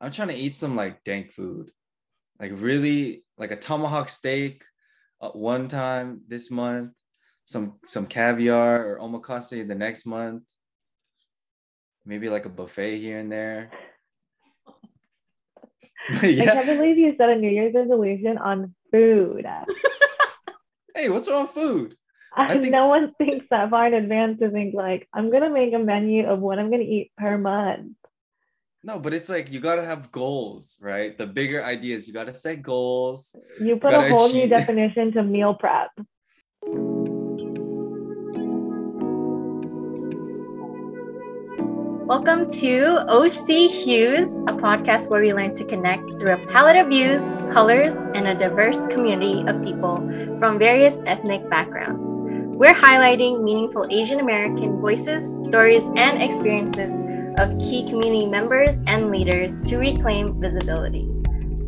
I'm trying to eat some like dank food, like really like a tomahawk steak uh, one time this month, some some caviar or omakase the next month, maybe like a buffet here and there. yeah. I can't believe you set a New Year's resolution on food. hey, what's wrong with food? I think... no one thinks that far in advance to think like I'm gonna make a menu of what I'm gonna eat per month. No, but it's like you gotta have goals, right? The bigger ideas, you gotta set goals. You put you a whole achieve... new definition to meal prep. Welcome to OC Hues, a podcast where we learn to connect through a palette of views, colors, and a diverse community of people from various ethnic backgrounds. We're highlighting meaningful Asian American voices, stories, and experiences of key community members and leaders to reclaim visibility.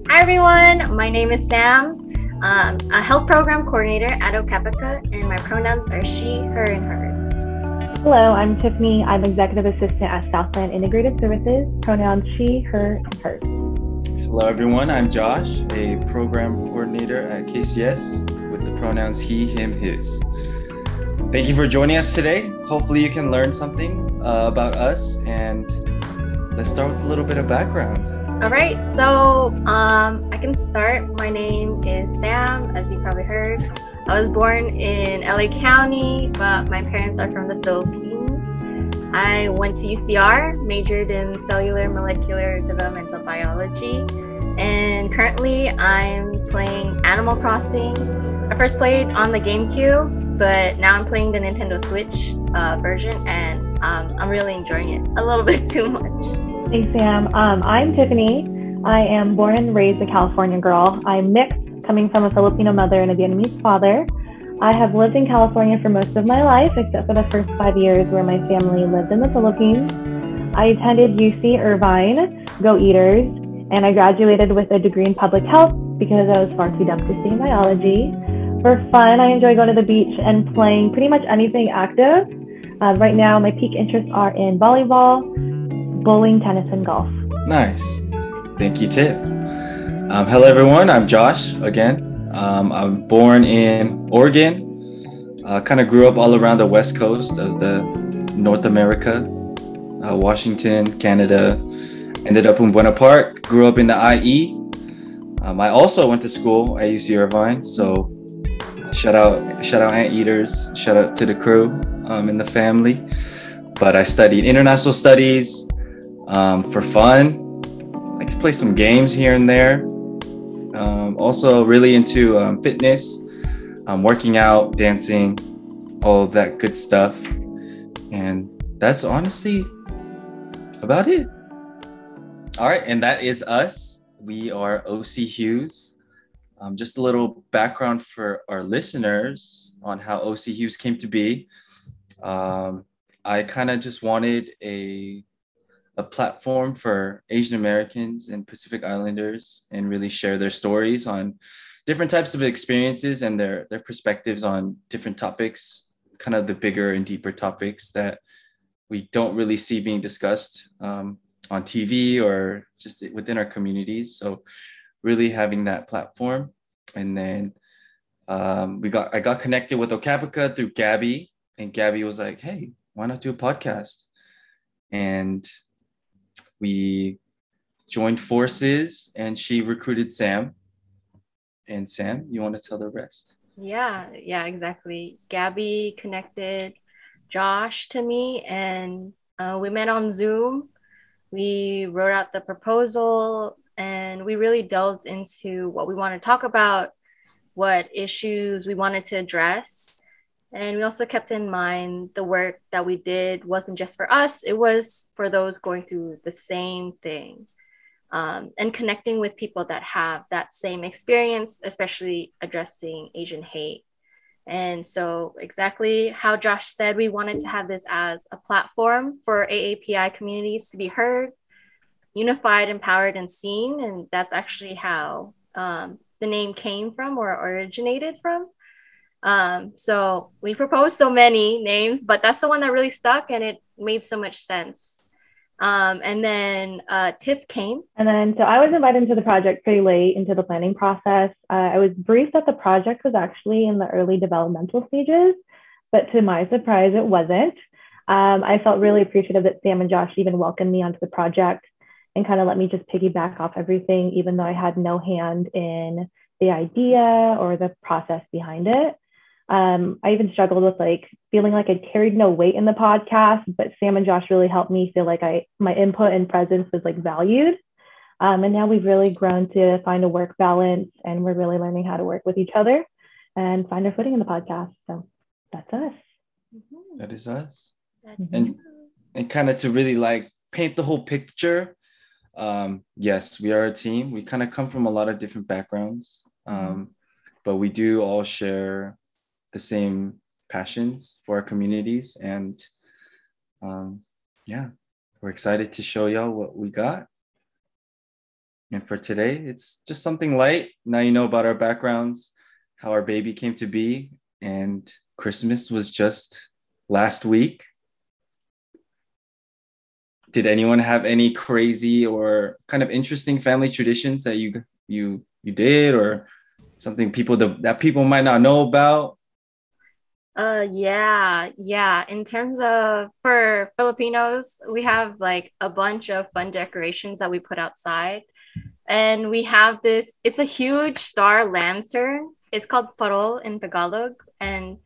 Hi, everyone. My name is Sam, um, a health program coordinator at OCAPICA, and my pronouns are she, her, and hers. Hello, I'm Tiffany. I'm executive assistant at Southland Integrated Services, pronouns she, her, and hers. Hello, everyone. I'm Josh, a program coordinator at KCS with the pronouns he, him, his. Thank you for joining us today. Hopefully, you can learn something uh, about us. And let's start with a little bit of background. All right, so um, I can start. My name is Sam, as you probably heard. I was born in LA County, but my parents are from the Philippines. I went to UCR, majored in cellular molecular developmental biology, and currently I'm playing Animal Crossing. I first played on the GameCube, but now I'm playing the Nintendo Switch uh, version, and um, I'm really enjoying it a little bit too much. Thanks, Sam. Um, I'm Tiffany. I am born and raised a California girl. I'm mixed coming from a Filipino mother and a Vietnamese father. I have lived in California for most of my life, except for the first five years where my family lived in the Philippines. I attended UC Irvine, Go Eaters, and I graduated with a degree in public health because I was far too dumb to stay in biology. For fun, I enjoy going to the beach and playing pretty much anything active. Uh, right now, my peak interests are in volleyball, bowling, tennis, and golf. Nice. Thank you, Tip. Um, hello, everyone. I'm Josh again. Um, I'm born in Oregon. Uh, kind of grew up all around the west coast of the North America, uh, Washington, Canada. Ended up in Buena Park. Grew up in the IE. Um, I also went to school at UC Irvine. So shout out, shout out Ant Eaters. Shout out to the crew um, the family. But I studied international studies um, for fun. I like to play some games here and there. Um, also, really into um, fitness, um, working out, dancing, all of that good stuff. And that's honestly about it. All right, and that is us. We are OC Hues. Um, just a little background for our listeners on how OC Hues came to be. Um, I kind of just wanted a a platform for Asian Americans and Pacific Islanders and really share their stories on different types of experiences and their their perspectives on different topics, kind of the bigger and deeper topics that we don't really see being discussed um, on TV or just within our communities. So really having that platform, and then um, we got I got connected with OCAPICA through Gabby, and Gabby was like, "Hey, why not do a podcast?" And we joined forces and she recruited Sam. And Sam, you want to tell the rest? Yeah, yeah, exactly. Gabby connected Josh to me and uh, we met on Zoom. We wrote out the proposal and we really delved into what we want to talk about, what issues we wanted to address. And we also kept in mind the work that we did wasn't just for us, it was for those going through the same thing. Um, and connecting with people that have that same experience, especially addressing Asian hate. And so, exactly how Josh said, we wanted to have this as a platform for AAPI communities to be heard, unified, empowered, and seen. And that's actually how um, the name came from or originated from. Um, so we proposed so many names, but that's the one that really stuck and it made so much sense. Um, and then uh, Tiff came. And then, so I was invited into the project pretty late into the planning process. Uh, I was briefed that the project was actually in the early developmental stages, but to my surprise, it wasn't. Um, I felt really appreciative that Sam and Josh even welcomed me onto the project and kind of let me just piggyback off everything, even though I had no hand in the idea or the process behind it. Um, I even struggled with like feeling like I carried no weight in the podcast, but Sam and Josh really helped me feel like I my input and presence was like valued. Um, and now we've really grown to find a work balance, and we're really learning how to work with each other and find our footing in the podcast. So that's us. Mm-hmm. That is us. That's and and kind of to really like paint the whole picture. Um, yes, we are a team. We kind of come from a lot of different backgrounds, um, but we do all share the same passions for our communities. And um, yeah, we're excited to show y'all what we got. And for today, it's just something light. Now you know about our backgrounds, how our baby came to be, and Christmas was just last week. Did anyone have any crazy or kind of interesting family traditions that you you you did or something people that, that people might not know about? Uh yeah, yeah. In terms of for Filipinos, we have like a bunch of fun decorations that we put outside. And we have this, it's a huge star lantern. It's called parol in Tagalog. And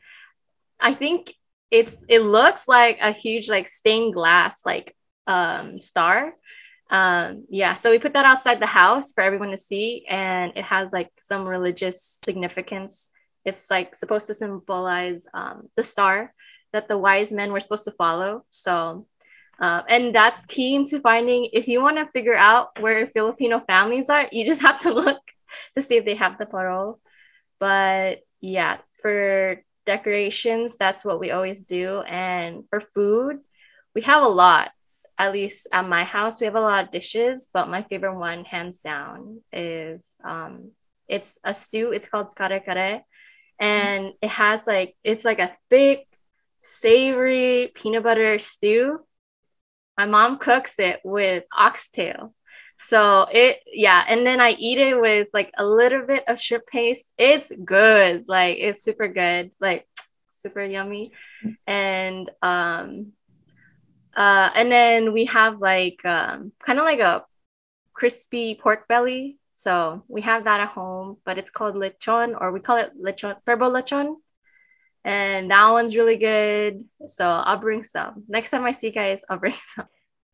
I think it's it looks like a huge like stained glass like um star. Um yeah, so we put that outside the house for everyone to see and it has like some religious significance it's like supposed to symbolize um, the star that the wise men were supposed to follow. So, uh, and that's key into finding if you want to figure out where Filipino families are, you just have to look to see if they have the parol. But yeah, for decorations, that's what we always do. And for food, we have a lot. At least at my house, we have a lot of dishes, but my favorite one, hands down, is um, it's a stew. It's called kare kare. And it has like it's like a thick savory peanut butter stew. My mom cooks it with oxtail. So it yeah and then i eat it with like a little bit of shrimp paste. It's good. Like it's super good. Like super yummy. And um uh and then we have like um kind of like a crispy pork belly so we have that at home, but it's called lechon, or we call it lechon, purbo lechon. And that one's really good. So I'll bring some. Next time I see you guys, I'll bring some.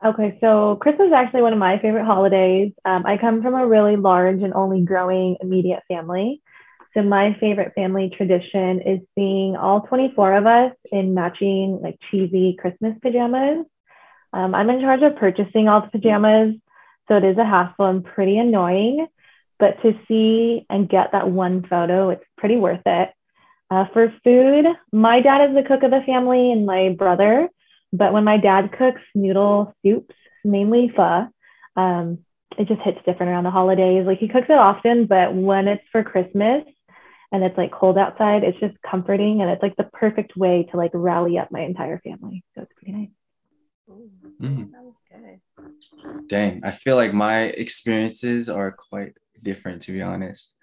Okay, so Christmas is actually one of my favorite holidays. Um, I come from a really large and only growing immediate family. So my favorite family tradition is seeing all 24 of us in matching like cheesy Christmas pajamas. Um, I'm in charge of purchasing all the pajamas, so it is a hassle and pretty annoying but to see and get that one photo, it's pretty worth it. Uh, for food, my dad is the cook of the family and my brother. But when my dad cooks noodle soups, mainly pho, um, it just hits different around the holidays. Like he cooks it often, but when it's for Christmas and it's like cold outside, it's just comforting and it's like the perfect way to like rally up my entire family. So it's pretty nice. Mm. That was good. Dang, I feel like my experiences are quite different to be honest.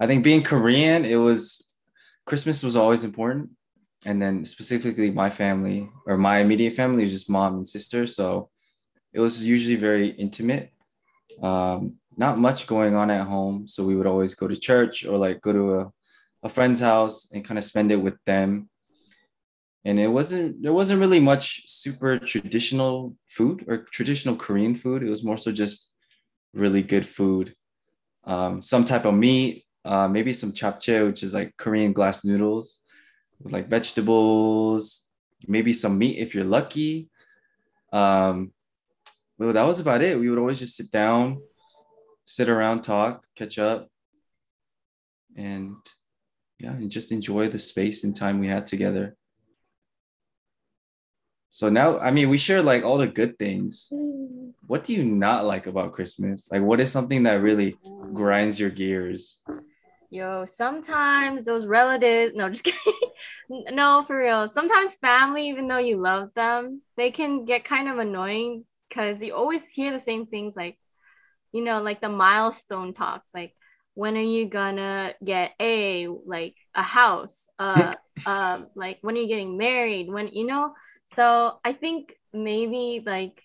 I think being Korean, it was Christmas was always important. And then specifically my family or my immediate family was just mom and sister. So it was usually very intimate. Um, not much going on at home. So we would always go to church or like go to a, a friend's house and kind of spend it with them. And it wasn't there wasn't really much super traditional food or traditional Korean food. It was more so just really good food um, some type of meat, uh, maybe some japchae, which is like Korean glass noodles with like vegetables, maybe some meat if you're lucky. Um, but that was about it. We would always just sit down, sit around, talk, catch up, and yeah, and just enjoy the space and time we had together. So now, I mean, we share like all the good things. What do you not like about Christmas? Like, what is something that really grinds your gears? Yo, sometimes those relatives, no, just kidding. no, for real. Sometimes family, even though you love them, they can get kind of annoying because you always hear the same things like, you know, like the milestone talks, like when are you gonna get a like a house, uh, uh, like when are you getting married? When you know, so I think maybe like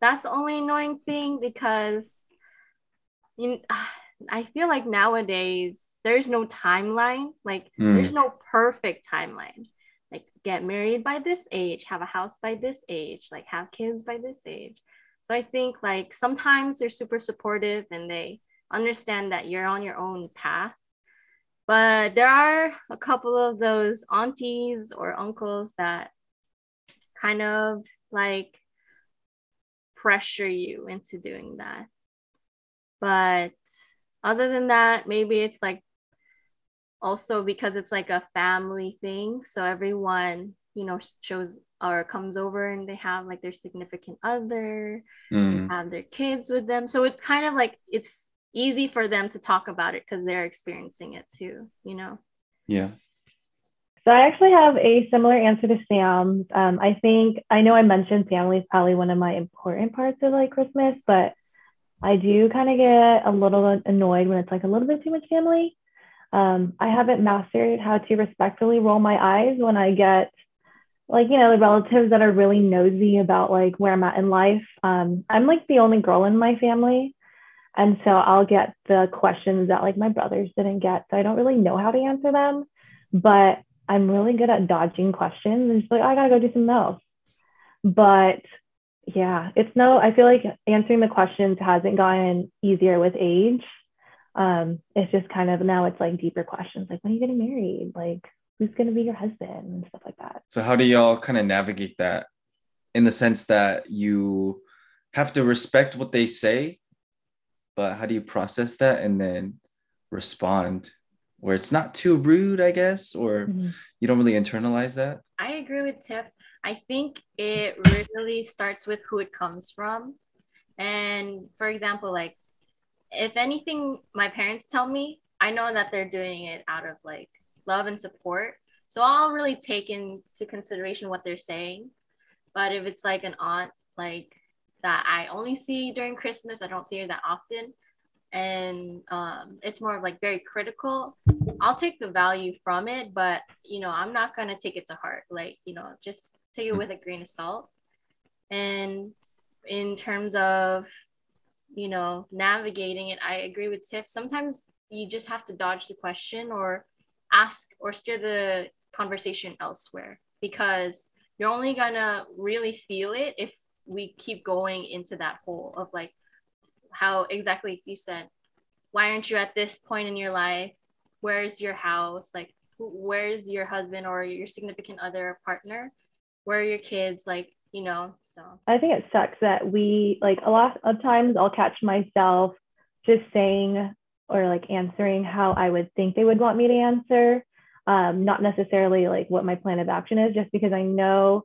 that's the only annoying thing because you I feel like nowadays there's no timeline. Like mm. there's no perfect timeline. Like get married by this age, have a house by this age, like have kids by this age. So I think like sometimes they're super supportive and they understand that you're on your own path. But there are a couple of those aunties or uncles that kind of like pressure you into doing that. But other than that, maybe it's like also because it's like a family thing. So everyone, you know, shows or comes over and they have like their significant other, mm. have their kids with them. So it's kind of like it's easy for them to talk about it because they're experiencing it too, you know? Yeah. So I actually have a similar answer to Sam's. Um, I think I know I mentioned family is probably one of my important parts of like Christmas, but I do kind of get a little annoyed when it's like a little bit too much family. Um, I haven't mastered how to respectfully roll my eyes when I get like you know the relatives that are really nosy about like where I'm at in life. Um, I'm like the only girl in my family, and so I'll get the questions that like my brothers didn't get. So I don't really know how to answer them, but I'm really good at dodging questions and just like I gotta go do something else. But yeah, it's no, I feel like answering the questions hasn't gotten easier with age. Um, it's just kind of now it's like deeper questions like when are you getting married? Like who's gonna be your husband and stuff like that. So how do y'all kind of navigate that in the sense that you have to respect what they say, but how do you process that and then respond where it's not too rude, I guess, or mm-hmm. you don't really internalize that? I agree with Tiff. I think it really starts with who it comes from. And for example, like if anything my parents tell me, I know that they're doing it out of like love and support. So I'll really take into consideration what they're saying. But if it's like an aunt like that I only see during Christmas, I don't see her that often, and um, it's more of like very critical. I'll take the value from it but you know i'm not to take it to heart. Like you know just take it with a grain of salt. And in terms of you know navigating it i agree with tiff. Sometimes you just have to dodge the question or ask or steer the conversation elsewhere because you're only gonna really feel it if we keep going into that hole of like how exactly if you said, why aren't you at this point in your life? Where's your house? Like, where's your husband or your significant other partner? Where are your kids? Like, you know, so I think it sucks that we like a lot of times I'll catch myself just saying or like answering how I would think they would want me to answer. Um, not necessarily like what my plan of action is, just because I know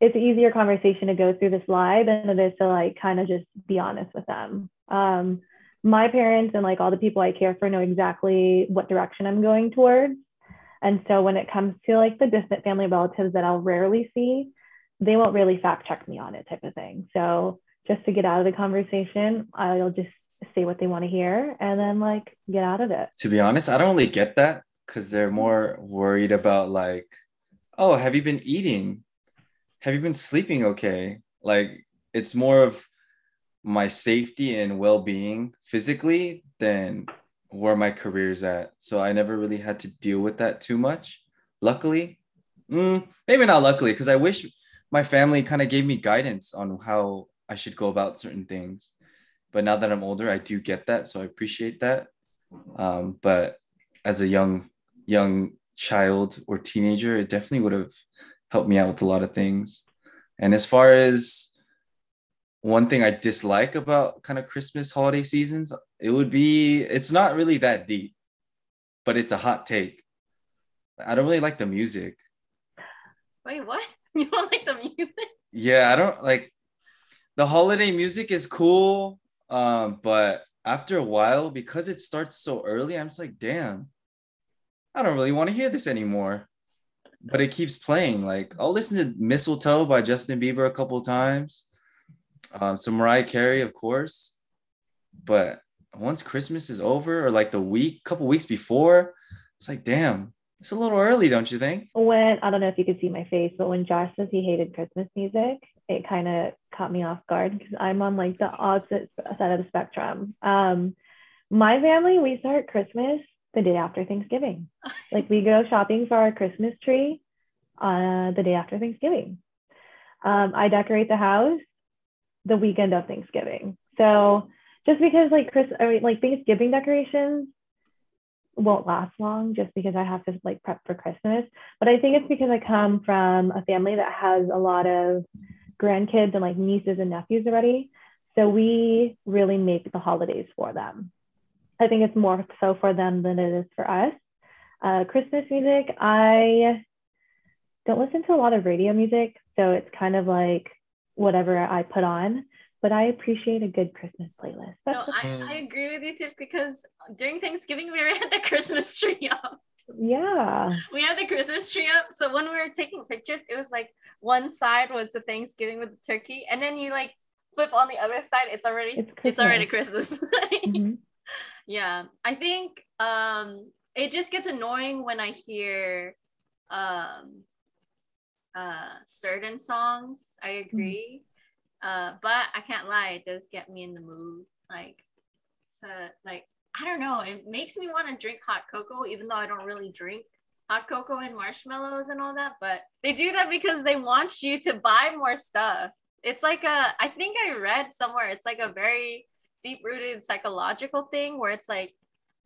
it's an easier conversation to go through this live than it is to like kind of just be honest with them. Um, my parents and like all the people I care for know exactly what direction I'm going towards. And so when it comes to like the distant family relatives that I'll rarely see, they won't really fact check me on it type of thing. So just to get out of the conversation, I'll just say what they want to hear and then like get out of it. To be honest, I don't really get that because they're more worried about like, oh, have you been eating? Have you been sleeping okay? Like it's more of my safety and well-being physically than where my career's at. So I never really had to deal with that too much. Luckily, mm, maybe not luckily, because I wish my family kind of gave me guidance on how I should go about certain things. But now that I'm older, I do get that, so I appreciate that. Um, but as a young young child or teenager, it definitely would have helped me out with a lot of things. And as far as one thing I dislike about kind of Christmas holiday seasons, it would be it's not really that deep, but it's a hot take. I don't really like the music. Wait, what? You don't like the music? Yeah, I don't like the holiday music is cool. Um, but after a while, because it starts so early, I'm just like, damn, I don't really want to hear this anymore but it keeps playing. Like I'll listen to Mistletoe by Justin Bieber a couple times. Um, so Mariah Carey, of course, but once Christmas is over, or like the week, couple weeks before, it's like, damn, it's a little early, don't you think? When I don't know if you could see my face, but when Josh says he hated Christmas music, it kind of caught me off guard because I'm on like the opposite side of the spectrum. Um, my family, we start Christmas the day after Thanksgiving. like we go shopping for our Christmas tree uh, the day after Thanksgiving. Um, I decorate the house the weekend of Thanksgiving. So just because like Chris, I mean, like Thanksgiving decorations won't last long just because I have to like prep for Christmas. But I think it's because I come from a family that has a lot of grandkids and like nieces and nephews already. So we really make the holidays for them. I think it's more so for them than it is for us. Uh, Christmas music, I don't listen to a lot of radio music. So it's kind of like whatever I put on but I appreciate a good Christmas playlist. That's no, I, I agree with you too because during Thanksgiving we had the Christmas tree up. Yeah. We had the Christmas tree up. So when we were taking pictures, it was like one side was the Thanksgiving with the turkey, and then you like flip on the other side, it's already it's, it's already Christmas. mm-hmm. Yeah. I think um it just gets annoying when I hear um uh certain songs. I mm-hmm. agree. Mm-hmm uh, but I can't lie, it does get me in the mood. Like, so like I don't know, it makes me want to drink hot cocoa, even though I don't really drink hot cocoa and marshmallows and all that. But they do that because they want you to buy more stuff. It's like a, I think I read somewhere, it's like a very deep rooted psychological thing where it's like,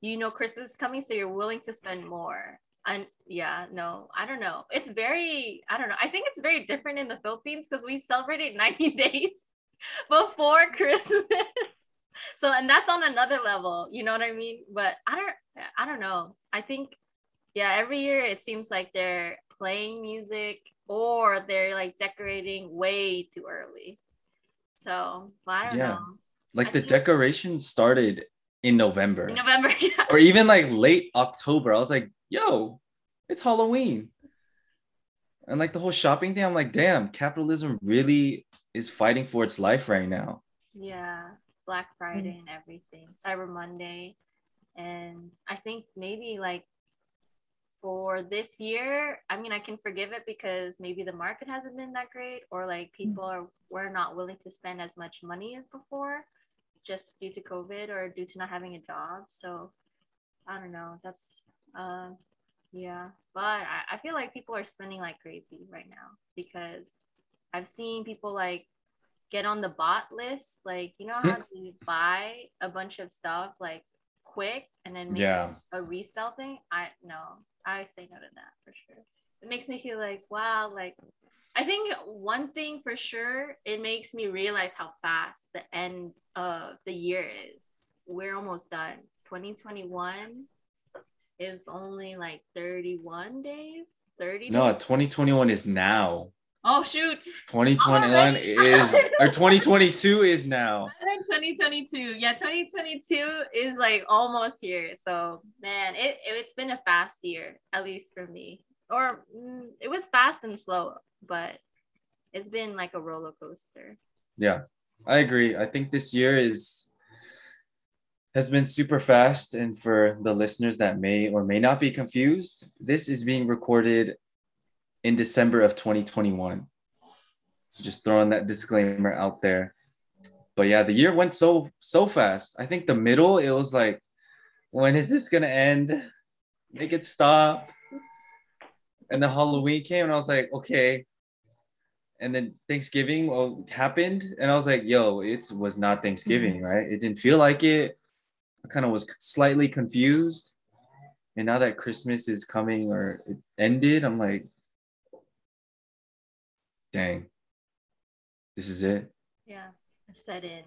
you know, Christmas is coming, so you're willing to spend more. And yeah no i don't know. It's very i don't know. I think it's very different in the philippines because we celebrated 90 days before christmas. So and that's on another level you know what i mean? But i don't i don't know. I think yeah every year it seems like they're playing music or they're like decorating way too early. So i don't yeah. know like I the decoration started in November. In November, yeah. Or even like late October. I was like, yo, it's Halloween. And like the whole shopping thing, I'm like, damn, capitalism really is fighting for its life right now. Yeah, Black Friday and everything, Cyber Monday. And I think maybe like for this year, I mean, I can forgive it because maybe the market hasn't been that great, or like mm. people are were not willing to spend as much money as before, just due to COVID or due to not having a job. So I don't know. That's uh, yeah, but I, I feel like people are spending like crazy right now because I've seen people like get on the bot list. Like, you know how you buy a bunch of stuff like quick and then yeah a resell thing? I no, I say no to that for sure. It makes me feel like wow, like I think one thing for sure, it makes me realize how fast the end of the year is. We're almost done. 2021 is only like 31 days? 30 no 2021 is now. Oh shoot. 2021 is or 2022 is now. I think 2022 yeah 2022 is like almost here. So man it, it's been a fast year at least for me or mm, it was fast and slow but it's been like a roller coaster yeah i agree i think this year is has been super fast. And for the listeners that may or may not be confused, this is being recorded in December of 2021. So just throwing that disclaimer out there. But yeah, the year went so so fast. I think the middle it was like, when is this gonna end? Make it stop. And then Halloween came, and I was like, okay. And then Thanksgiving well, happened, and I was like, yo, it was not Thanksgiving, mm-hmm. right? It didn't feel like it. I kind of was slightly confused. And now that Christmas is coming or it ended, I'm like, dang, this is it. Yeah, I set in.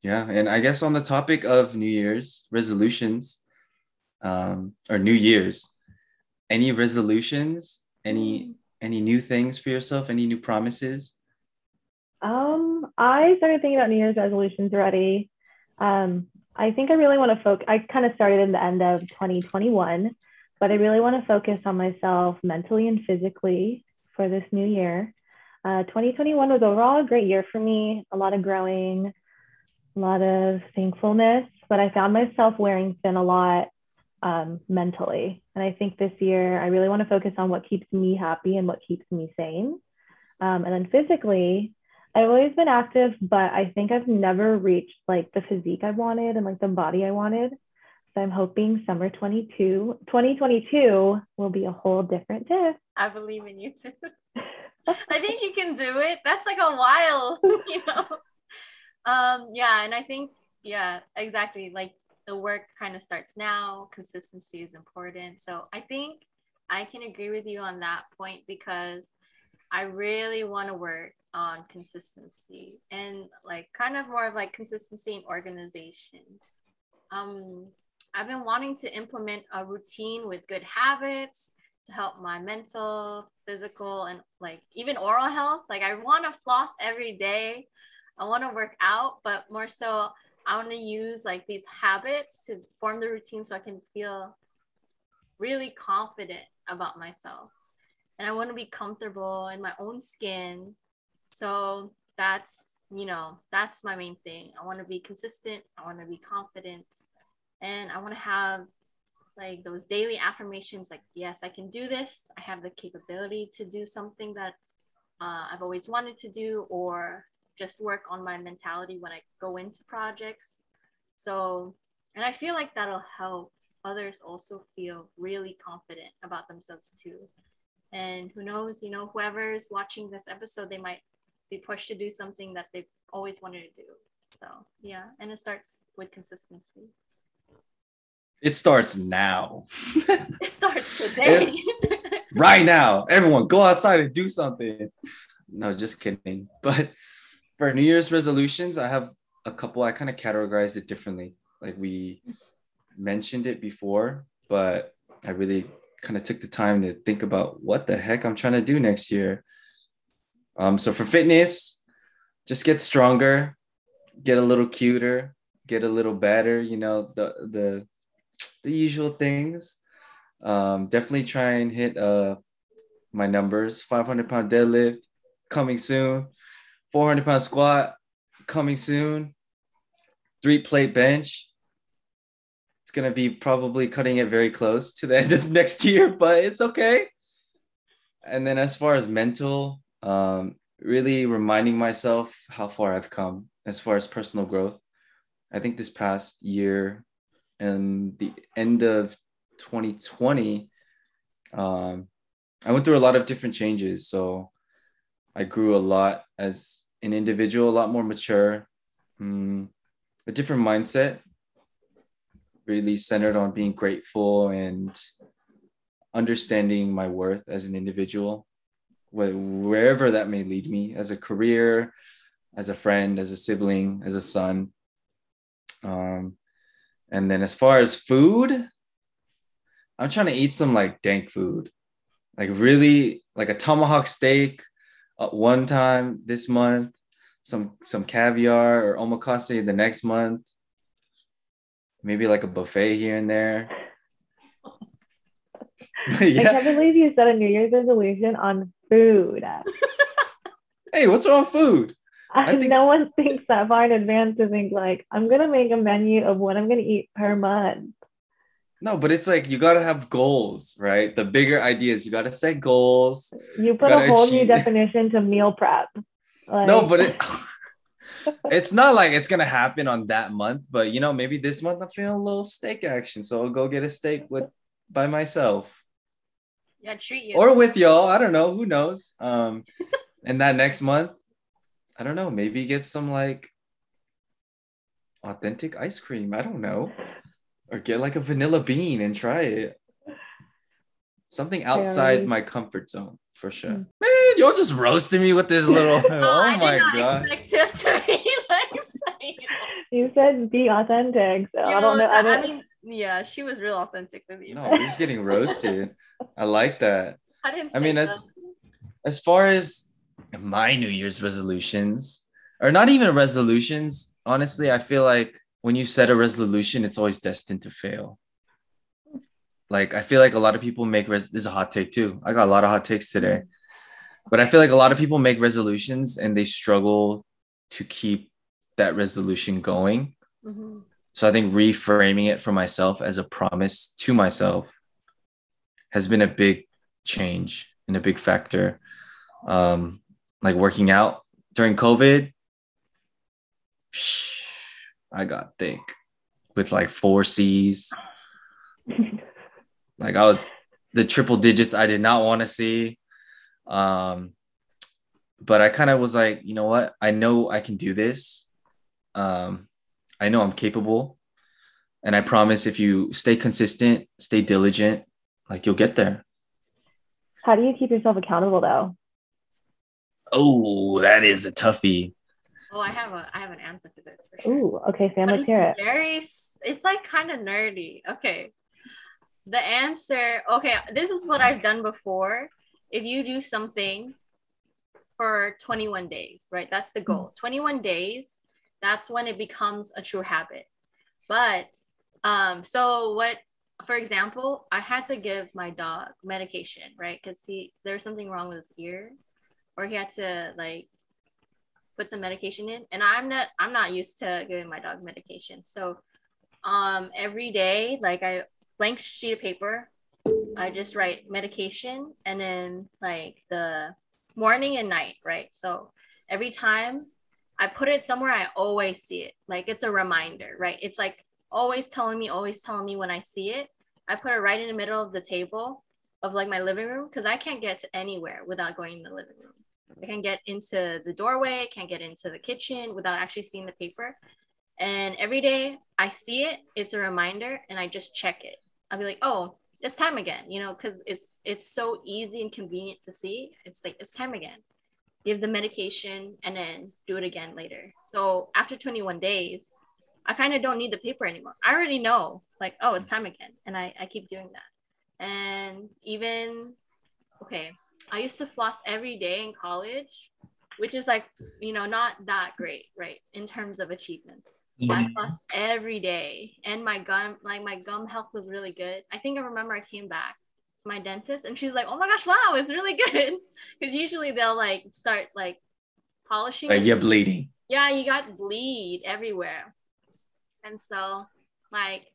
Yeah, and I guess on the topic of New Year's resolutions, um, or New Year's, any resolutions, any mm. any new things for yourself, any new promises? Um, I started thinking about New Year's resolutions already. Um, I think I really want to focus. I kind of started in the end of 2021, but I really want to focus on myself mentally and physically for this new year. Uh, 2021 was overall a great year for me, a lot of growing, a lot of thankfulness, but I found myself wearing thin a lot um, mentally. And I think this year I really want to focus on what keeps me happy and what keeps me sane. Um, and then physically, I've always been active, but I think I've never reached like the physique I wanted and like the body I wanted. So I'm hoping summer 22, 2022 will be a whole different diff. I believe in you too. I think you can do it. That's like a while, you know. Um, yeah, and I think, yeah, exactly. Like the work kind of starts now. Consistency is important. So I think I can agree with you on that point because I really want to work on consistency and like kind of more of like consistency and organization. Um, I've been wanting to implement a routine with good habits to help my mental, physical, and like even oral health. Like I want to floss every day. I want to work out, but more so I want to use like these habits to form the routine so I can feel really confident about myself. And I want to be comfortable in my own skin. So that's, you know, that's my main thing. I want to be consistent. I want to be confident. And I want to have like those daily affirmations like, yes, I can do this. I have the capability to do something that uh, I've always wanted to do, or just work on my mentality when I go into projects. So, and I feel like that'll help others also feel really confident about themselves too. And who knows, you know, whoever is watching this episode, they might be pushed to do something that they've always wanted to do. So, yeah, and it starts with consistency. It starts now. it starts today. right now. Everyone go outside and do something. No, just kidding. But for New Year's resolutions, I have a couple. I kind of categorized it differently. Like we mentioned it before, but I really kind of took the time to think about what the heck I'm trying to do next year. Um, so for fitness, just get stronger, get a little cuter, get a little better. You know the the the usual things. Um, definitely try and hit uh my numbers. 500 pound deadlift coming soon. 400 pound squat coming soon. Three plate bench. It's gonna be probably cutting it very close to the end of next year, but it's okay. And then as far as mental, um, really reminding myself how far I've come as far as personal growth. I think this past year and the end of 2020, um, I went through a lot of different changes. So I grew a lot as an individual, a lot more mature, um, a different mindset, really centered on being grateful and understanding my worth as an individual, wherever that may lead me as a career, as a friend, as a sibling, as a son. Um, and then as far as food, I'm trying to eat some like dank food, like really like a tomahawk steak uh, one time this month, some some caviar or omakase the next month, maybe like a buffet here and there. yeah. I can't believe you set a New Year's resolution on food. hey, what's wrong with food? I think, no one thinks that far in advance to think like I'm gonna make a menu of what I'm gonna eat per month. No, but it's like you gotta have goals, right? The bigger ideas, you gotta set goals. You put you a whole achieve... new definition to meal prep. Like... No, but it it's not like it's gonna happen on that month, but you know, maybe this month I'm feeling a little steak action, so I'll go get a steak with by myself. Yeah, treat you. Or with y'all. I don't know. Who knows? Um, and that next month, I don't know, maybe get some like authentic ice cream. I don't know. Or get like a vanilla bean and try it. Something outside my comfort zone for sure. Mm. Man, you're just roasting me with this little. oh, oh my god! to be like you said be authentic, so you I don't know. I, don't... I mean, yeah, she was real authentic with you. No, he's getting roasted. I like that. I didn't. I mean, that. as as far as my New Year's resolutions, or not even resolutions. Honestly, I feel like when you set a resolution, it's always destined to fail. Like I feel like a lot of people make res- this is a hot take too. I got a lot of hot takes today. But I feel like a lot of people make resolutions and they struggle to keep that resolution going. Mhm. So I think reframing it for myself as a promise to myself has been a big change and a big factor. Um, like working out during COVID, I got thick with like four C's. Like I was the triple digits I did not want to see. Um, but I kind of was like, you know what? I know I can do this. Um, I know I'm capable. And I promise if you stay consistent, stay diligent, like you'll get there. How do you keep yourself accountable though? Oh, that is a toughie. Oh, I have a I have an answer to this for sure. Ooh, okay, Sam, let's hear it. it's very it's like kind of nerdy. Okay. The answer, okay, this is what I've done before. If you do something for 21 days, right? That's the goal. 21 days, that's when it becomes a true habit. But um so what for example, I had to give my dog medication, right? Cuz he there's something wrong with his ear or he had to like put some medication in and i'm not i'm not used to giving my dog medication. So um every day like i blank sheet of paper i just write medication and then like the morning and night right? So every time i put it somewhere i always see it. Like it's a reminder right? It's like always telling me always telling me when i see it. I put it right in the middle of the table of like my living room because i can't get to anywhere without going in the living room I can get into the doorway, can't get into the kitchen without actually seeing the paper. And every day I see it, it's a reminder, and I just check it. I'll be like, oh, it's time again, you know, because it's it's so easy and convenient to see. It's like it's time again. Give the medication and then do it again later. So after 21 days, I kind of don't need the paper anymore. I already know, like, oh, it's mm. time again, and I I keep doing that. And even okay, I used to floss every day in college, which is like, you know, not that great, right? In terms of achievements. I mm-hmm. flossed every day and my gum, like my gum health was really good. I think I remember I came back to my dentist and she's like, oh my gosh, wow, it's really good. Because usually they'll like start like polishing. Like you're bleeding. yeah, you got bleed everywhere. And so like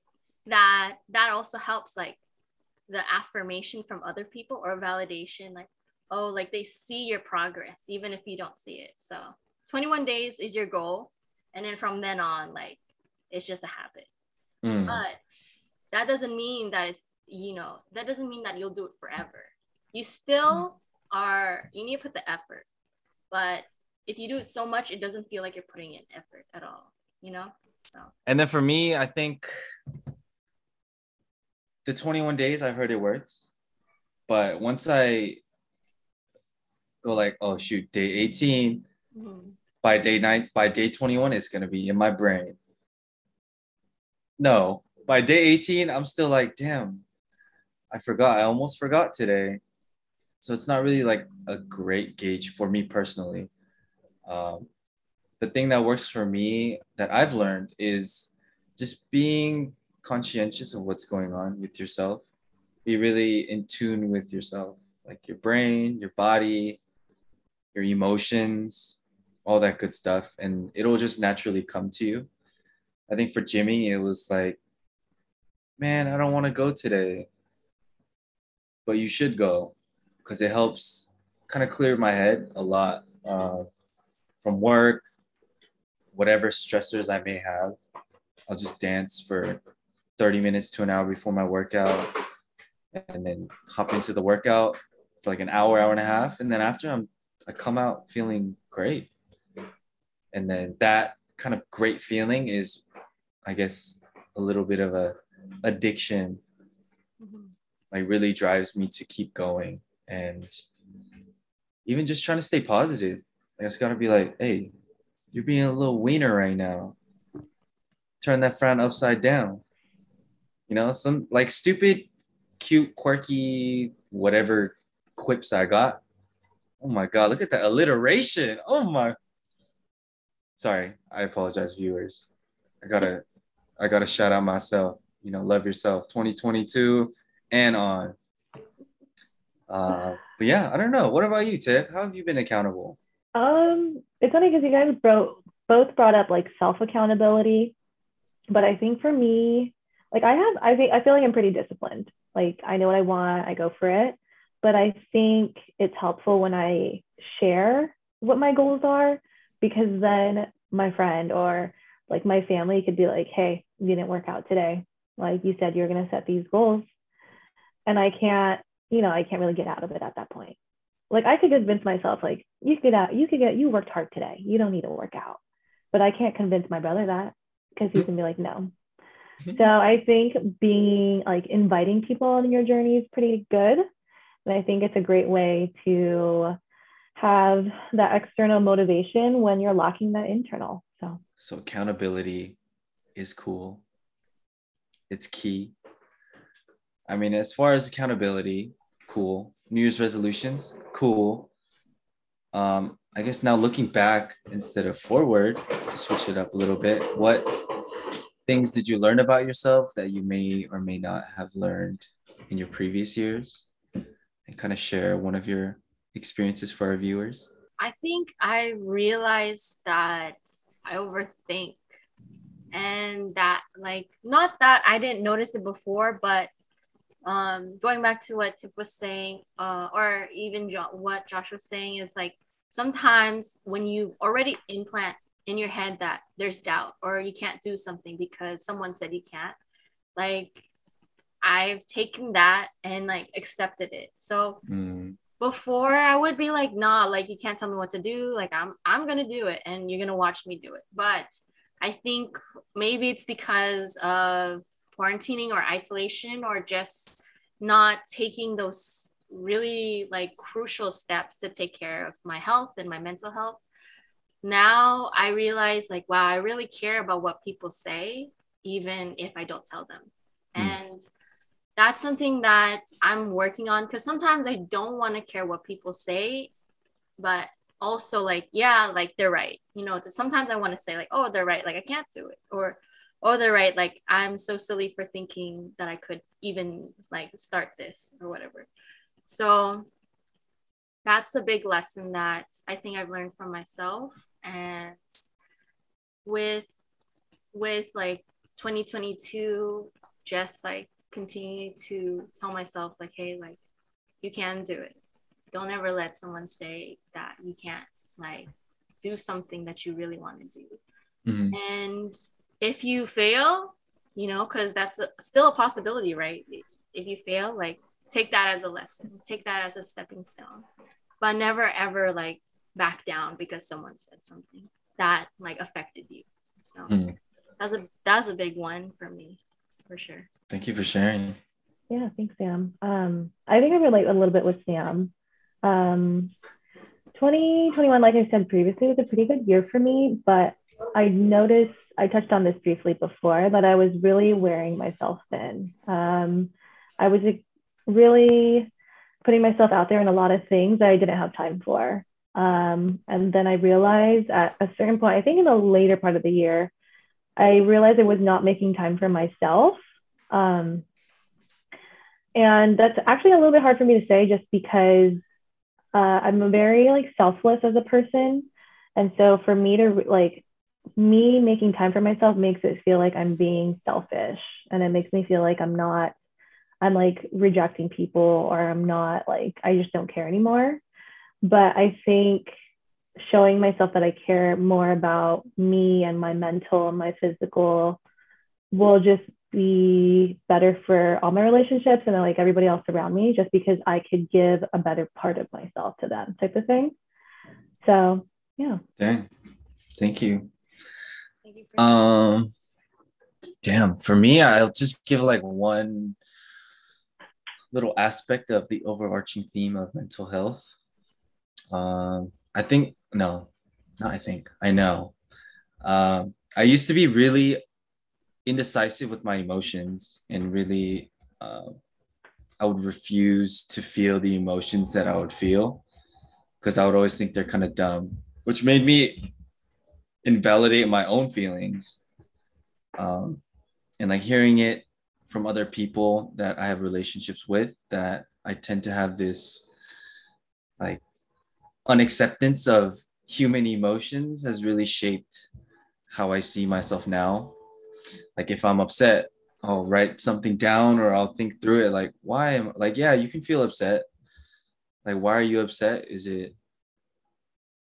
that that also helps like the affirmation from other people or validation like oh like they see your progress even if you don't see it. So 21 days is your goal and then from then on like it's just a habit. Mm. but that doesn't mean that it's you know that doesn't mean that you'll do it forever. You still are you need to put the effort. But if you do it so much it doesn't feel like you're putting in effort at all you know? So. And then for me, I think the 21 days, I've heard it works. But once I go like, oh shoot, day 18, mhm. by day nine, by day 21, it's gonna be in my brain. No, by day 18, I'm still like, damn, I forgot. I almost forgot today. So it's not really like a great gauge for me personally. Um, the thing that works for me that I've learned is just being conscientious of what's going on with yourself. Be really in tune with yourself, like your brain, your body, your emotions, all that good stuff. And it'll just naturally come to you. I think for Jimmy, it was like, man, I don't want to go today. But you should go because it helps kind of clear my head a lot uh, from work, whatever stressors I may have. I'll just dance for 30 minutes to an hour before my workout and then hop into the workout for like an hour, hour and a half. And then after I'm I come out feeling great. And then that kind of great feeling is, I guess, a little bit of a addiction. Mhm. Like really drives me to keep going and even just trying to stay positive. Like it's gotta be like, hey, you're being a little wiener right now. Turn that frown upside down. You know, some like stupid, cute, quirky, whatever quips I got. Oh my god, look at that alliteration. Oh my sorry, I apologize, viewers. I gotta I gotta shout out myself. You know, love yourself 2022 and on. Uh but yeah, I don't know. What about you, Tip? How have you been accountable? Um, it's funny because you guys bro- both brought up like self accountability, but I think for me, like I have, I think I feel like I'm pretty disciplined. Like I know what I want, I go for it. But I think it's helpful when I share what my goals are because then my friend or like my family could be like, hey, you didn't work out today. Like you said, you're going to set these goals. And I can't, you know, I can't really get out of it at that point. Like I could convince myself, like, you could get out, you could get, you worked hard today. You don't need to work out. But I can't convince my brother that because he's going to be like, no. Mm-hmm. So I think being like inviting people on your journey is pretty good. And I think it's a great way to have that external motivation when you're lacking that internal. So, so accountability is cool. It's key. I mean, as far as accountability, cool. New Year's resolutions, cool. Um, I guess now looking back instead of forward to switch it up a little bit, what things did you learn about yourself that you may or may not have learned in your previous years? And kind of share one of your experiences for our viewers? I think I realized that I overthink and that like not that I didn't notice it before, but um, going back to what Tiff was saying, uh, or even jo- what Josh was saying is like sometimes when you already implant in your head that there's doubt or you can't do something because someone said you can't, like I've taken that and like accepted it. So mm before I would be like, nah, like you can't tell me what to do. Like I'm I'm gonna do it and you're gonna watch me do it. But I think maybe it's because of quarantining or isolation or just not taking those really like crucial steps to take care of my health and my mental health. Now I realize like wow, I really care about what people say even if I don't tell them. That's something that I'm working on because sometimes I don't want to care what people say, but also like, yeah, like they're right. You know, sometimes I want to say like, oh, they're right, like I can't do it, or oh, they're right, like I'm so silly for thinking that I could even like start this or whatever. So that's a big lesson that I think I've learned from myself and with with like 2022 just like continue to tell myself like hey like you can do it. Don't ever let someone say that you can't like do something that you really want to do. Mm-hmm. and if you fail you know because that's a, still a possibility right? If you fail like take that as a lesson take that as a stepping stone. But never ever like back down because someone said something that like affected you. So mm-hmm. that's a that's a big one for me for sure Thank you for sharing. Yeah, thanks, Sam. Um, I think I relate a little bit with Sam. Um, 2021, like I said previously, was a pretty good year for me, but I noticed, I touched on this briefly before, that I was really wearing myself thin. Um, I was really putting myself out there in a lot of things that I didn't have time for. Um, and then I realized at a certain point, I think in the later part of the year, I realized I was not making time for myself um, and that's actually a little bit hard for me to say just because uh, I'm very like selfless as a person. And so for me to like me making time for myself makes it feel like I'm being selfish and it makes me feel like I'm not I'm like rejecting people or I'm not like I just don't care anymore. But I think showing myself that I care more about me and my mental and my physical will just be better for all my relationships and like everybody else around me just because I could give a better part of myself to them type of thing. So yeah. Dang. Thank you. Thank you um damn for me I'll just give like one little aspect of the overarching theme of mental health. Um I think no, not I think I know. Um I used to be really indecisive with my emotions and really uh, I would refuse to feel the emotions that I would feel because I would always think they're kind of dumb, which made me invalidate my own feelings. Um, and like hearing it from other people that I have relationships with, that I tend to have this like unacceptance of human emotions has really shaped how I see myself now. Like if I'm upset, I'll write something down or I'll think through it. Like, why am I like, yeah, you can feel upset. Like, why are you upset? Is it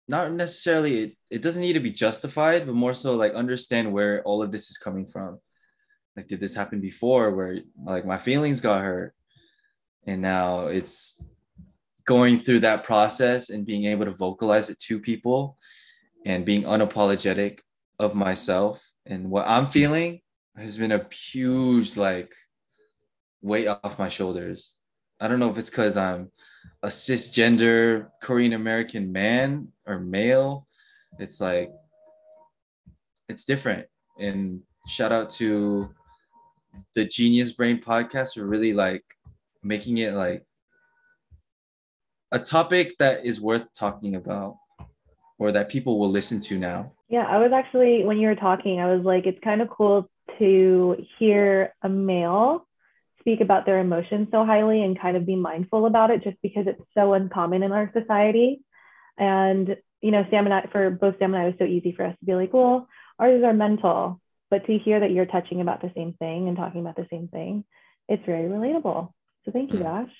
not necessarily it, it doesn't need to be justified, but more so like understand where all of this is coming from. Like, did this happen before where like my feelings got hurt? And now it's going through that process and being able to vocalize it to people and being unapologetic of myself and what I'm feeling has been a huge like weight off my shoulders. I don't know if it's because I'm a cisgender Korean American man or male. It's like it's different. And shout out to the Genius Brain podcast for really like making it like a topic that is worth talking about or that people will listen to now. Yeah, I was actually, when you were talking, I was like, it's kind of cool to hear a male speak about their emotions so highly and kind of be mindful about it just because it's so uncommon in our society. And, you know, Sam and I, for both Sam and I, it was so easy for us to be like, well, ours are mental. But to hear that you're touching about the same thing and talking about the same thing, it's very relatable. So thank you, hmm. Josh.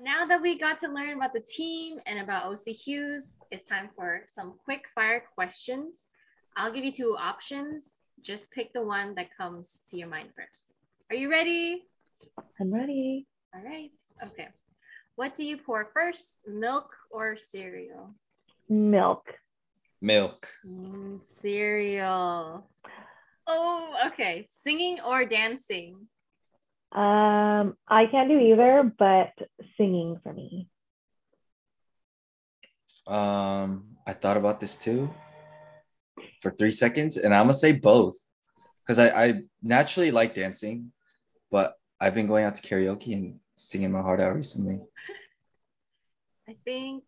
Now that we got to learn about the team and about OC Hues, it's time for some quick fire questions. I'll give you two options. Just pick the one that comes to your mind first. Are you ready? I'm ready. All right. Okay. What do you pour first, milk or cereal? Milk. Milk. Mm, cereal. Oh, okay. Singing or dancing? Um, I can't do either, but singing for me. Um, I thought about this too for three seconds, and I'm gonna say both because I, I naturally like dancing, but I've been going out to karaoke and singing my heart out recently. I think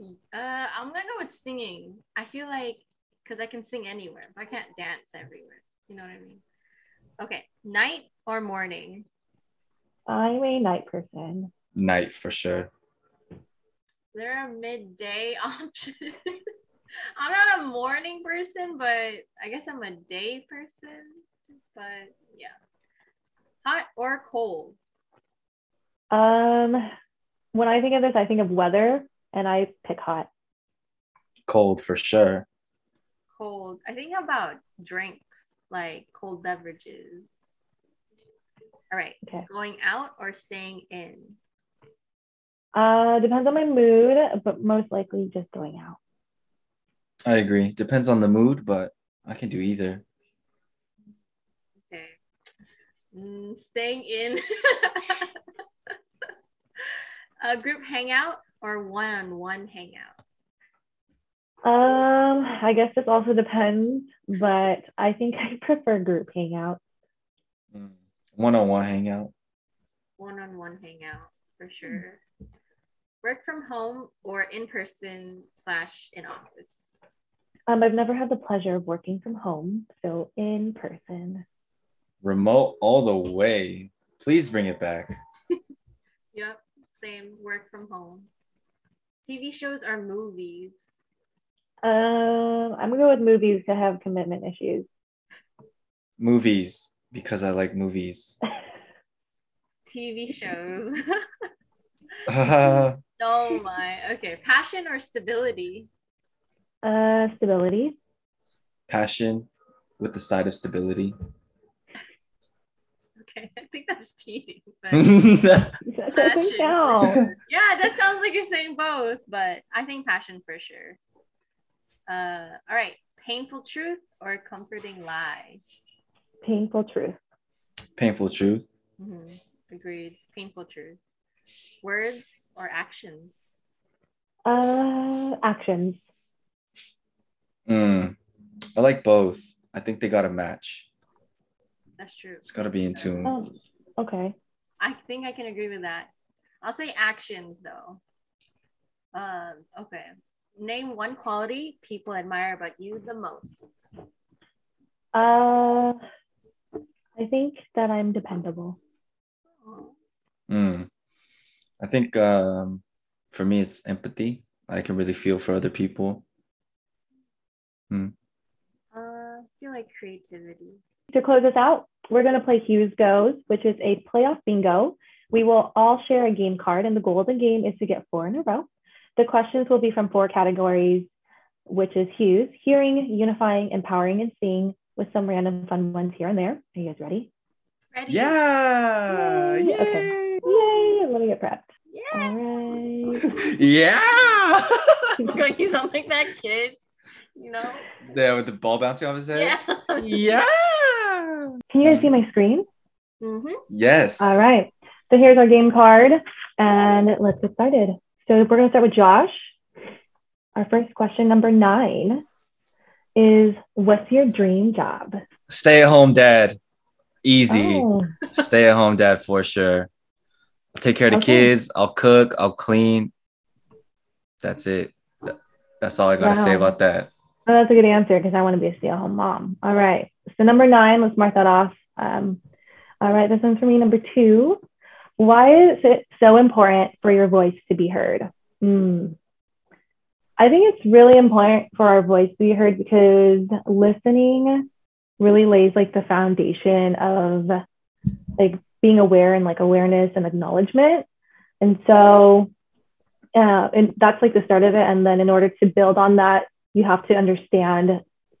uh, I'm gonna go with singing. I feel like because I can sing anywhere, but I can't dance everywhere. You know what I mean? Okay, night or morning? I'm a night person. Night for sure. Is there a midday option? I'm not a morning person, but I guess I'm a day person. But yeah. Hot or cold? Um, when I think of this, I think of weather and I pick hot. Cold for sure. Cold. I think about drinks, like cold beverages. All right. Okay. Going out or staying in? Uh, depends on my mood, but most likely just going out. I agree. Depends on the mood, but I can do either. Okay. Mm, staying in a group hangout or one-on-one hangout? Um, I guess this also depends, but I think I prefer group hangout. One on one hangout. One on one hangout for sure. Work from home or in person slash in office? Um, I've never had the pleasure of working from home, so in person. Remote all the way. Please bring it back. yep, same. Work from home. TV shows or movies? Um, I'm gonna go with movies to have commitment issues. Movies because I like movies. TV shows. uh, oh my. Okay. Passion or stability? Uh, stability. Passion with the side of stability. Okay, I think that's cheating. But that doesn't count. yeah, that sounds like you're saying both, but I think passion for sure. Uh, all right, painful truth or comforting lie? Painful truth. Painful truth. Mm-hmm. Agreed. Painful truth. Words or actions? Uh, actions. Mm, I like both. I think they got to match. That's true. It's got to be in tune. Oh, okay. I think I can agree with that. I'll say actions though. Um, okay. Name one quality people admire about you the most. Uh, I think that I'm dependable. Mm. I think um, for me, it's empathy. I can really feel for other people. Hmm. Uh, I feel like creativity. To close us out, we're going to play Hues Goes, which is a playoff bingo. We will all share a game card, and the goal of the game is to get four in a row. The questions will be from four categories, which is Hues, hearing, unifying, empowering, and seeing, with some random fun ones here and there. Are you guys ready? Ready. Yeah. Yay. Yay. Okay. Yay. Let me get prepped. Yeah. All right. yeah. you sound like that kid, you know? Yeah, with the ball bouncing off his head. Yeah. yeah. Can you guys see my screen? Mm-hmm. Yes. All right. So here's our game card, and let's get started. So we're going to start with Josh. Our first question, number nine, is What's your dream job? Stay at home dad. Easy. Oh, Stay at home dad for sure. I'll take care of the Okay. kids. I'll cook. I'll clean. That's it. That's all I got to say about that. Oh, that's a good answer because I want to be a stay at home mom. All right. So number nine, let's mark that off. Um, all right. This one's for me. Number two, why is it so important for your voice to be heard? Hmm. I think it's really important for our voice to be heard because listening really lays like the foundation of like being aware and like awareness and acknowledgement. And so, uh, and that's like the start of it. And then in order to build on that, you have to understand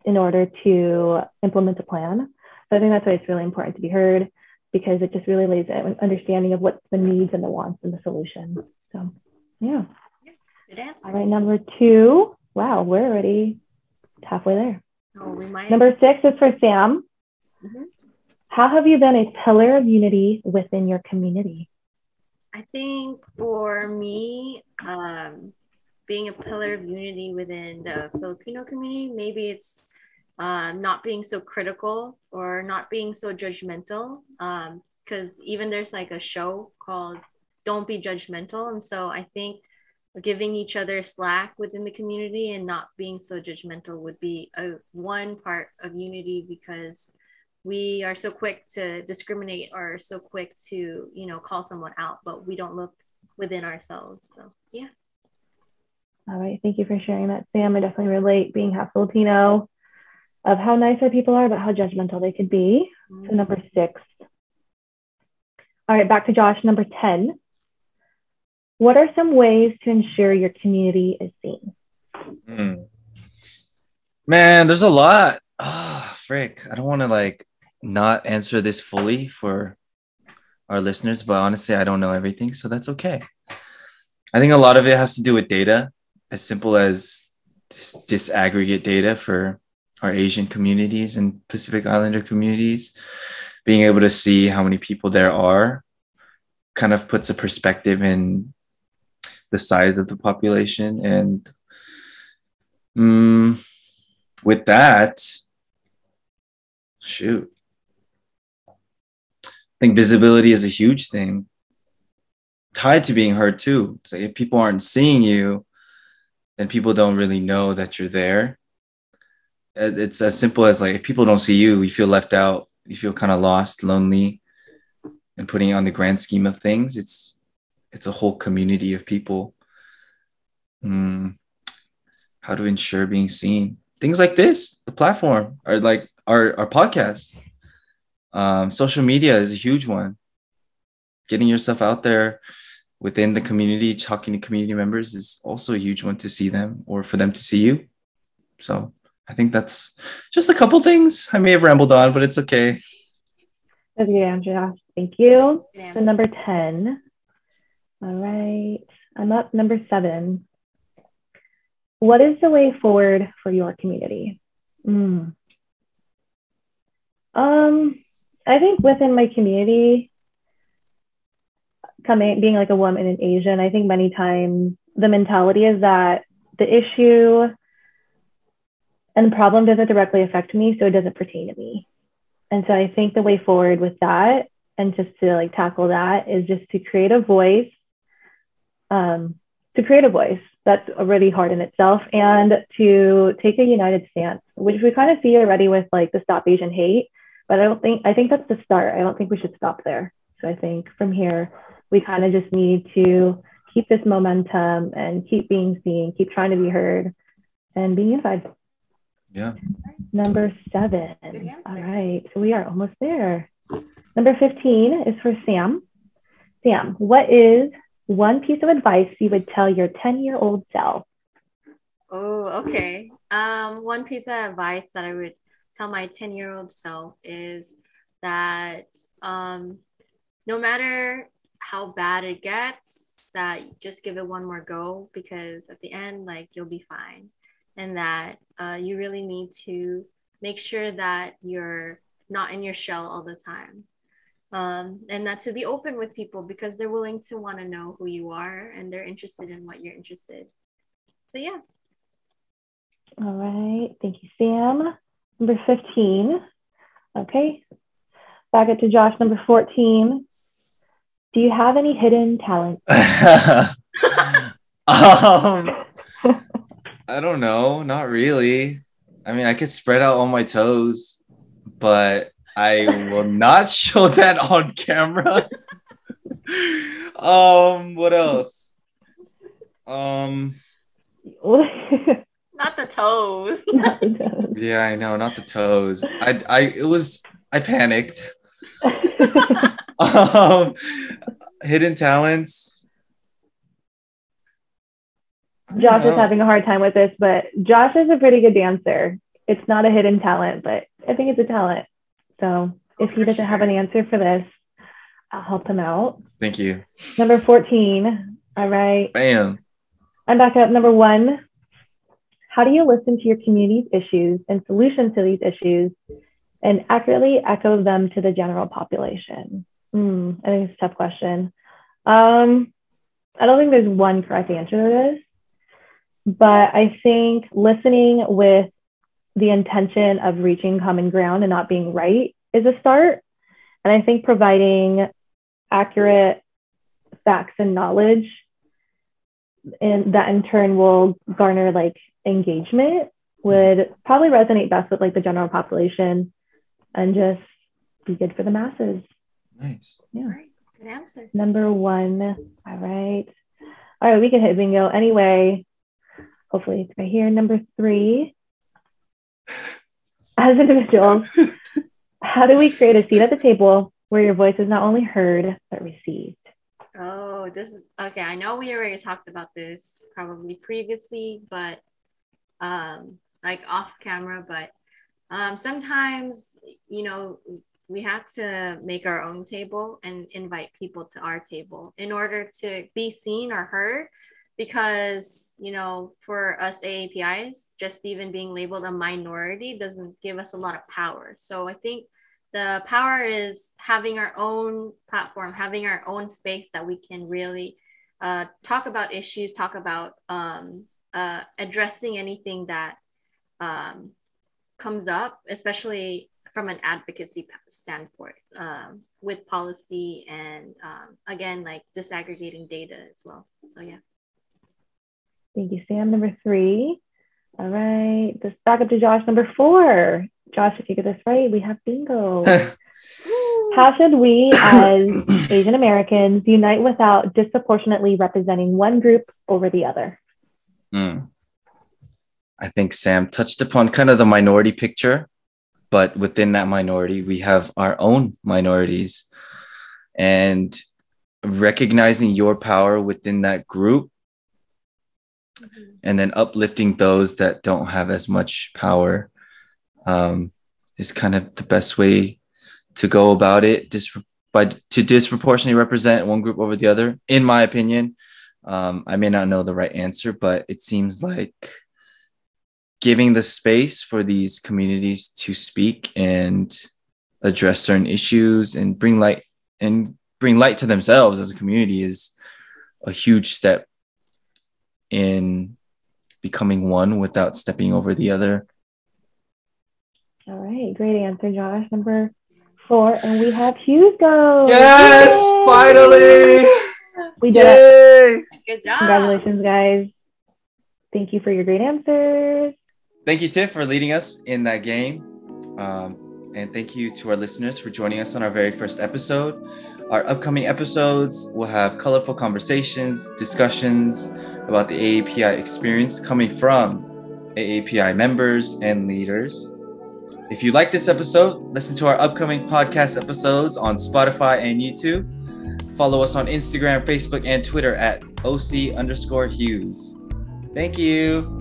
in order to implement a plan. So I think that's why it's really important to be heard because it just really lays an understanding of what the needs and the wants and the solutions. So, yeah. Good answer. All right, number two. Wow, we're already halfway there. Oh. Number six is for Sam. Mhm. How have you been a pillar of unity within your community? I think for me, um, being a pillar of unity within the Filipino community, maybe it's um, not being so critical or not being so judgmental. Because even there's like a show called Don't Be Judgmental. And so I think giving each other slack within the community and not being so judgmental would be a one part of unity because we are so quick to discriminate or so quick to you know call someone out but we don't look within ourselves so yeah All right, thank you for sharing that, Sam. I definitely relate being half Filipino of how nice our people are, but how judgmental they could be. So number six. All right, back to Josh. Number 10. What are some ways to ensure your community is seen? Hmm. Man, there's a lot. Ah, frick. I don't want to like not answer this fully for our listeners, but honestly, I don't know everything, so that's okay. I think a lot of it has to do with data, as simple as dis- disaggregate data for our Asian communities and Pacific Islander communities. Being able to see how many people there are kind of puts a perspective in the size of the population and Mm, with that, shoot. I think visibility is a huge thing. Tied to being heard too. It's like if people aren't seeing you, then people don't really know that you're there. It's as simple as like if people don't see you, you feel left out, you feel kind of lost, lonely. And putting on the grand scheme of things, it's it's a whole community of people. Mm how to ensure being seen things like this the platform or like our, our podcast um, social media is a huge one getting yourself out there within the community talking to community members is also a huge one to see them or for them to see you so i think that's just a couple things i may have rambled on but it's okay That's a good answer, Josh. Thank you. Yeah. So number 10. All right. I'm up number seven. What is the way forward for your community? Hmm. Um, I think within my community, coming being like a woman in Asia, and I think many times the mentality is that the issue and the problem doesn't directly affect me, so it doesn't pertain to me. And so I think the way forward with that and just to like tackle that is just to create a voice, um, to create a voice that's already hard in itself and to take a united stance, which we kind of see already with like the Stop Asian Hate. But I don't think, I think that's the start. I don't think we should stop there. So I think from here, we kind of just need to keep this momentum and keep being seen, keep trying to be heard, and being unified. Yeah. Number seven. All right. So we are almost there. Number 15 is for Sam. Sam, what is one piece of advice you would tell your 10 year old self? Oh, okay. Um, one piece of advice that I would tell my 10 year old self is that um, no matter how bad it gets, that just give it one more go because at the end, like you'll be fine. And that uh, you really need to make sure that you're not in your shell all the time. Um, and that to be open with people because they're willing to want to know who you are and they're interested in what you're interested. So yeah, All right. Thank you, Sam. Number 15. Okay. Back up to Josh. Number 14. Do you have any hidden talent? um, I don't know, not really. I mean, I could spread out all my toes, but I will not show that on camera. um, what else? Um, not the toes. not the toes. yeah, I know, not the toes. I, I, it was, I panicked. Um, hidden talents. Josh is having a hard time with this, but Josh is a pretty good dancer. It's not a hidden talent, but I think it's a talent. So if he doesn't have an answer for this, I'll help him out. Thank you. Number 14. All right. Bam. I'm back up. Number one. How do you listen to your community's issues and solutions to these issues and accurately echo them to the general population? Hmm, I think it's a tough question. Um, I don't think there's one correct answer to this, but I think listening with the intention of reaching common ground and not being right is a start. And I think providing accurate facts and knowledge and that in turn will garner like engagement would probably resonate best with like the general population and just be good for the masses. Nice. Yeah. Right. Good answer. Number one. All right. All right, we can hit bingo anyway. Hopefully it's right here. Number three. As individuals, how do we create a seat at the table where your voice is not only heard but received? Oh, this is okay. I know we already talked about this probably previously, but um, like off camera, but um, sometimes, you know, we have to make our own table and invite people to our table in order to be seen or heard. Because, you know, for us AAPIs, just even being labeled a minority doesn't give us a lot of power. So I think the power is having our own platform, having our own space that we can really uh, talk about issues, talk about um, uh, addressing anything that um, comes up, especially from an advocacy standpoint um, with policy and um, again, like disaggregating data as well. So, yeah. Thank you, Sam. Number three. All right. This back up to Josh. Number four. Josh, if you get this right, we have bingo. How should we, as Asian Americans, unite without disproportionately representing one group over the other? Hmm. I think Sam touched upon kind of the minority picture, but within that minority, we have our own minorities. And recognizing your power within that group and then uplifting those that don't have as much power um, is kind of the best way to go about it. Dis- but to disproportionately represent one group over the other, in my opinion, um, I may not know the right answer, but it seems like giving the space for these communities to speak and address certain issues and bring light and bring light to themselves as a community is a huge step in becoming one without stepping over the other. All right. Great answer, Josh. Number four. And we have Hugo. Yes, Yay! finally! We did it. Good job. Congratulations, guys. Thank you for your great answers. Thank you, Tiff, for leading us in that game. Um, and thank you to our listeners for joining us on our very first episode. Our upcoming episodes will have colorful conversations, discussions about the AAPI experience coming from AAPI members and leaders. If you like this episode, listen to our upcoming podcast episodes on Spotify and YouTube. Follow us on Instagram, Facebook, and Twitter at OC underscore Hues. Thank you.